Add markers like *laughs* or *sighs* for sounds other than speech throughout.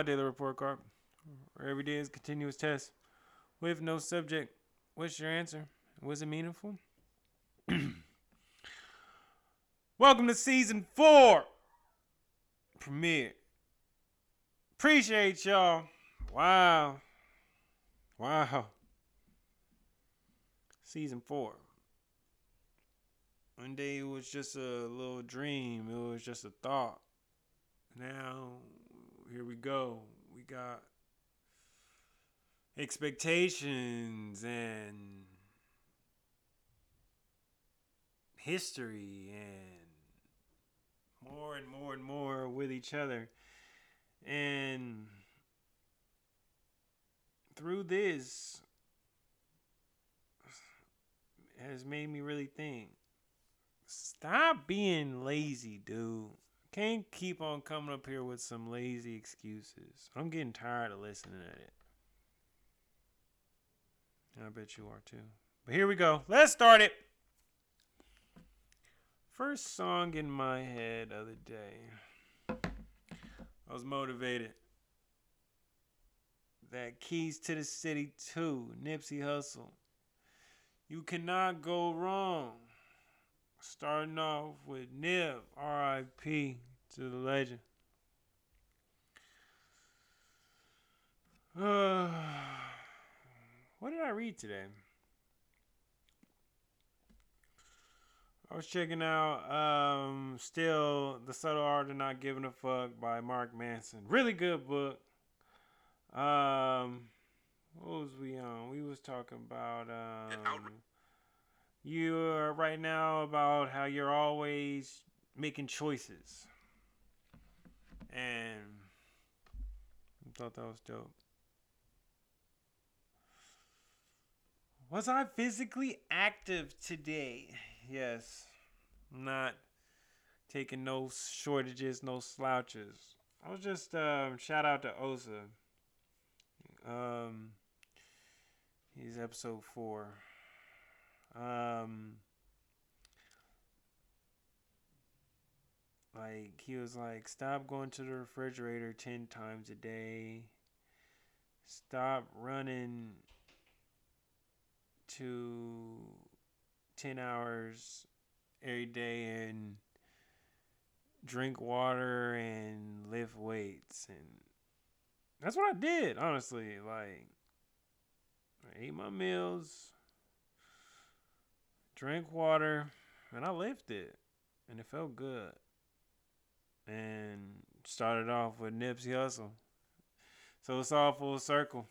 my daily report card, where every day is continuous test with no subject. What's your answer? Was it meaningful? *clears throat* Welcome to season four premiere. Appreciate y'all. Wow. Wow. Season four. One day it was just a little dream, it was just a thought. Now, here we go. We got expectations and history and more and more and more with each other. And through this has made me really think. Stop being lazy, dude. Can't keep on coming up here with some lazy excuses. I'm getting tired of listening to it. I bet you are too. But here we go. Let's start it. First song in my head of the day. I was motivated. That Keys to the City 2, Nipsey Hussle. You cannot go wrong. Starting off with Nip, R.I.P. to the legend. Uh, *sighs* what did I read today? I was checking out um, still the subtle art of not giving a fuck by Mark Manson. Really good book. Um, what was we on? We was talking about um, you are right now about how you're always making choices, and I thought that was dope. Was I physically active today? Yes. Not taking no shortages, no slouches. I was just um, shout out to Osa. Um, he's episode four. Um, like he was like, stop going to the refrigerator ten times a day. Stop running to 10 hours every day and drink water and lift weights and that's what I did honestly like I ate my meals drank water and I lifted and it felt good and started off with Nipsey Hussle so it's all full circle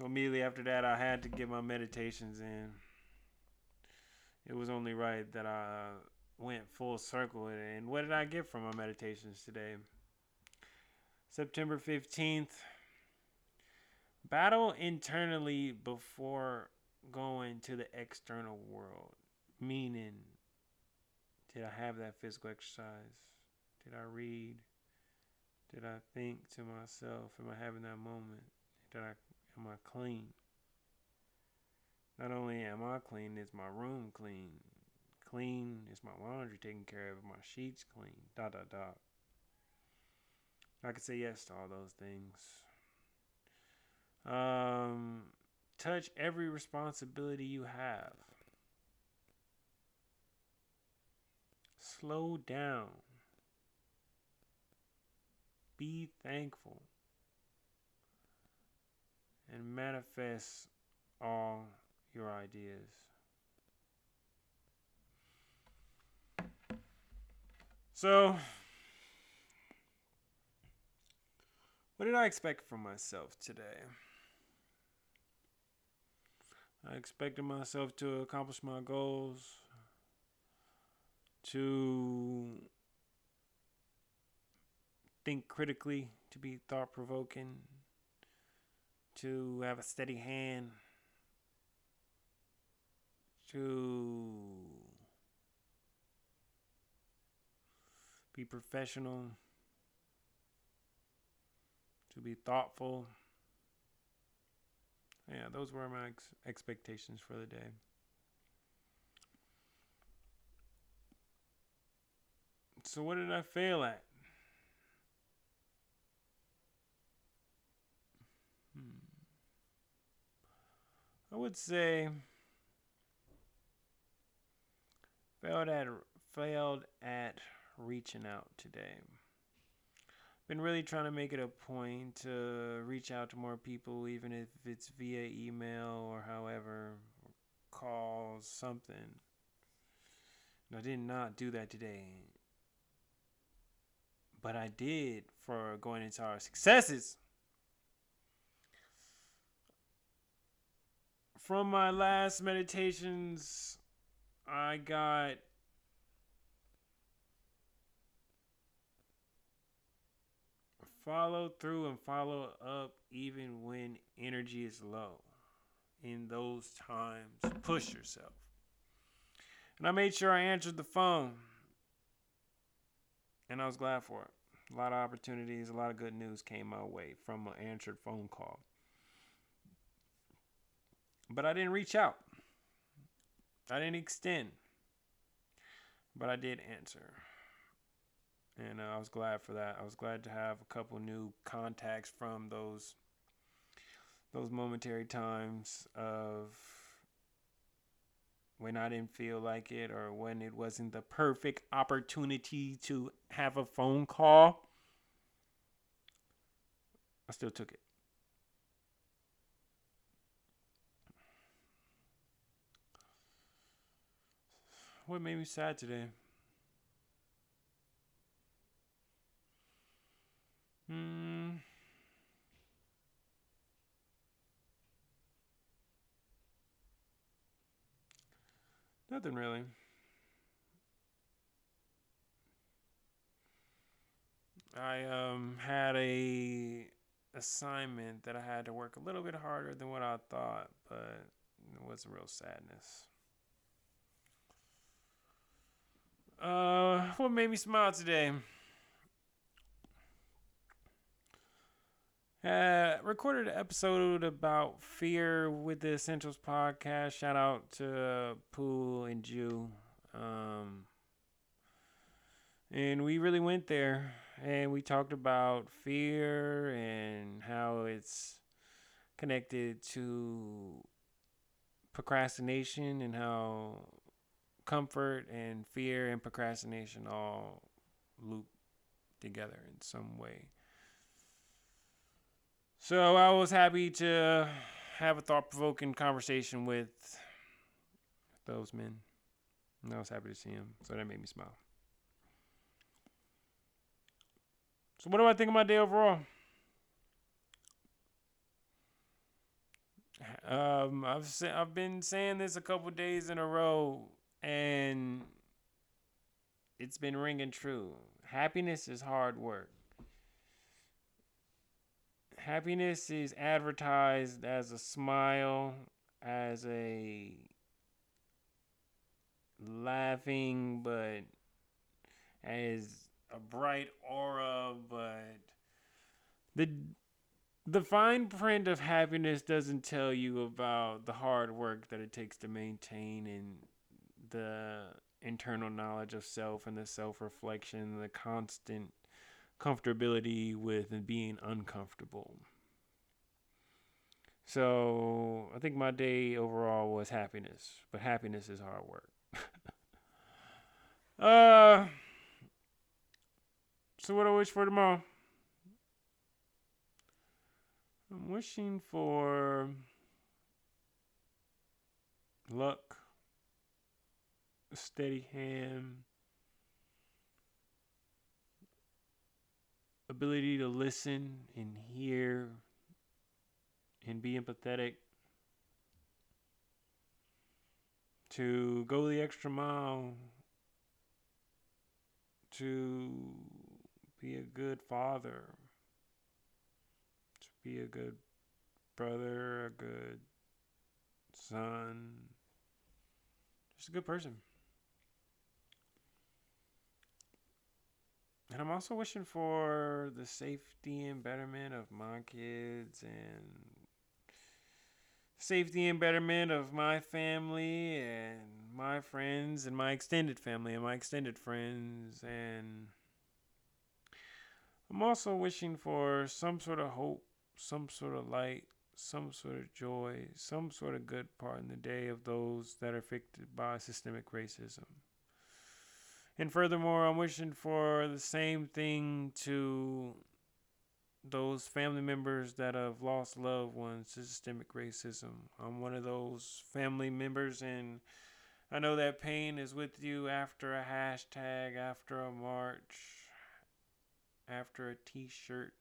so immediately after that, I had to get my meditations in. It was only right that I went full circle. And what did I get from my meditations today? September 15th. Battle internally before going to the external world. Meaning, did I have that physical exercise? Did I read? Did I think to myself? Am I having that moment? Did I Am I clean? Not only am I clean, is my room clean? Clean is my laundry taken care of, my sheets clean, dot dot dot. I could say yes to all those things. Um, touch every responsibility you have. Slow down. Be thankful and manifest all your ideas. So, what did I expect from myself today? I expected myself to accomplish my goals, to think critically, to be thought provoking, to have a steady hand, to be professional, to be thoughtful yeah, those were my ex- expectations for the day. So, what did I fail at? Hmm. I would say failed at failed at reaching out today. Been really trying to make it a point to reach out to more people, even if it's via email or however, calls, something. And I did not do that today. But I did for going into our successes. From my last meditations, I got follow through and follow up even when energy is low. In those times, push yourself. And I made sure I answered the phone. And I was glad for it. A lot of opportunities, a lot of good news came my way from an answered phone call. But I didn't reach out. I didn't extend. But I did answer and uh, I was glad for that. I was glad to have a couple new contacts from those those momentary times of when I didn't feel like it or when it wasn't the perfect opportunity to have a phone call. I still took it. What made me sad today? Hmm. Nothing really. I um had a assignment that I had to work a little bit harder than what I thought, but it was a real sadness. Uh, what made me smile today? Uh, recorded an episode about fear with the Essentials podcast. Shout out to uh, Pooh and Jew. Um, and we really went there and we talked about fear and how it's connected to procrastination and how comfort and fear and procrastination all loop together in some way. So I was happy to have a thought provoking conversation with those men. And I was happy to see him. So that made me smile. So what do I think of my day overall? Um, I've sa- I've been saying this a couple days in a row, and it's been ringing true. Happiness is hard work happiness is advertised as a smile, as a laughing, but as a bright aura, but the the fine print of happiness doesn't tell you about the hard work that it takes to maintain and the internal knowledge of self and the self reflection, the constant comfortability with and being uncomfortable. So I think my day overall was happiness, but happiness is hard work. *laughs* uh, so what I wish for tomorrow? I'm wishing for luck, a steady hand ability to listen and hear and be empathetic, to go the extra mile, to be a good father, to be a good brother, a good son, just a good person. And I'm also wishing for the safety and betterment of my kids and safety and betterment of my family and my friends and my extended family and my extended friends and I'm also wishing for some sort of hope, some sort of light, some sort of joy, some sort of good part in the day of those that are affected by systemic racism. And furthermore, I'm wishing for the same thing to those family members that have lost loved ones to systemic racism. I'm one of those family members, and I know that pain is with you after a hashtag, after a march, after a t shirt.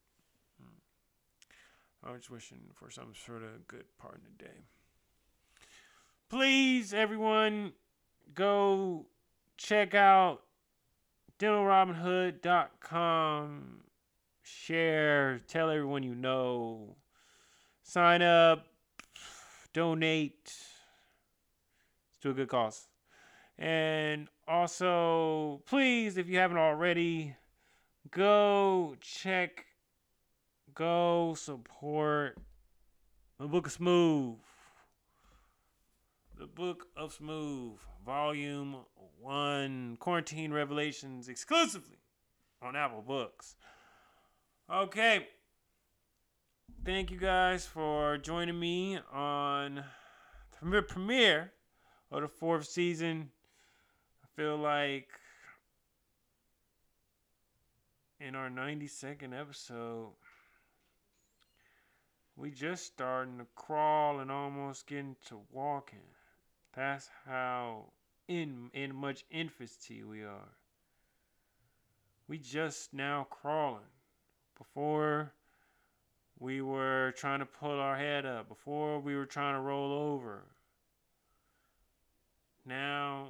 I was just wishing for some sort of good part in the day. Please, everyone, go check out dentalrobinhood.com share, tell everyone you know, sign up, donate. It's to a good cause. And also, please, if you haven't already, go check, go support the Book of Smooth. Book of Smooth, Volume 1, Quarantine Revelations, exclusively on Apple Books. Okay. Thank you guys for joining me on the premiere of the fourth season. I feel like in our 92nd episode, we just starting to crawl and almost getting to walking. That's how in in much infancy we are. We just now crawling. Before we were trying to pull our head up. Before we were trying to roll over. Now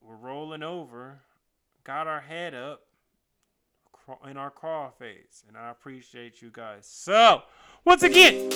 we're rolling over, got our head up in our crawl phase. And I appreciate you guys. So, once again,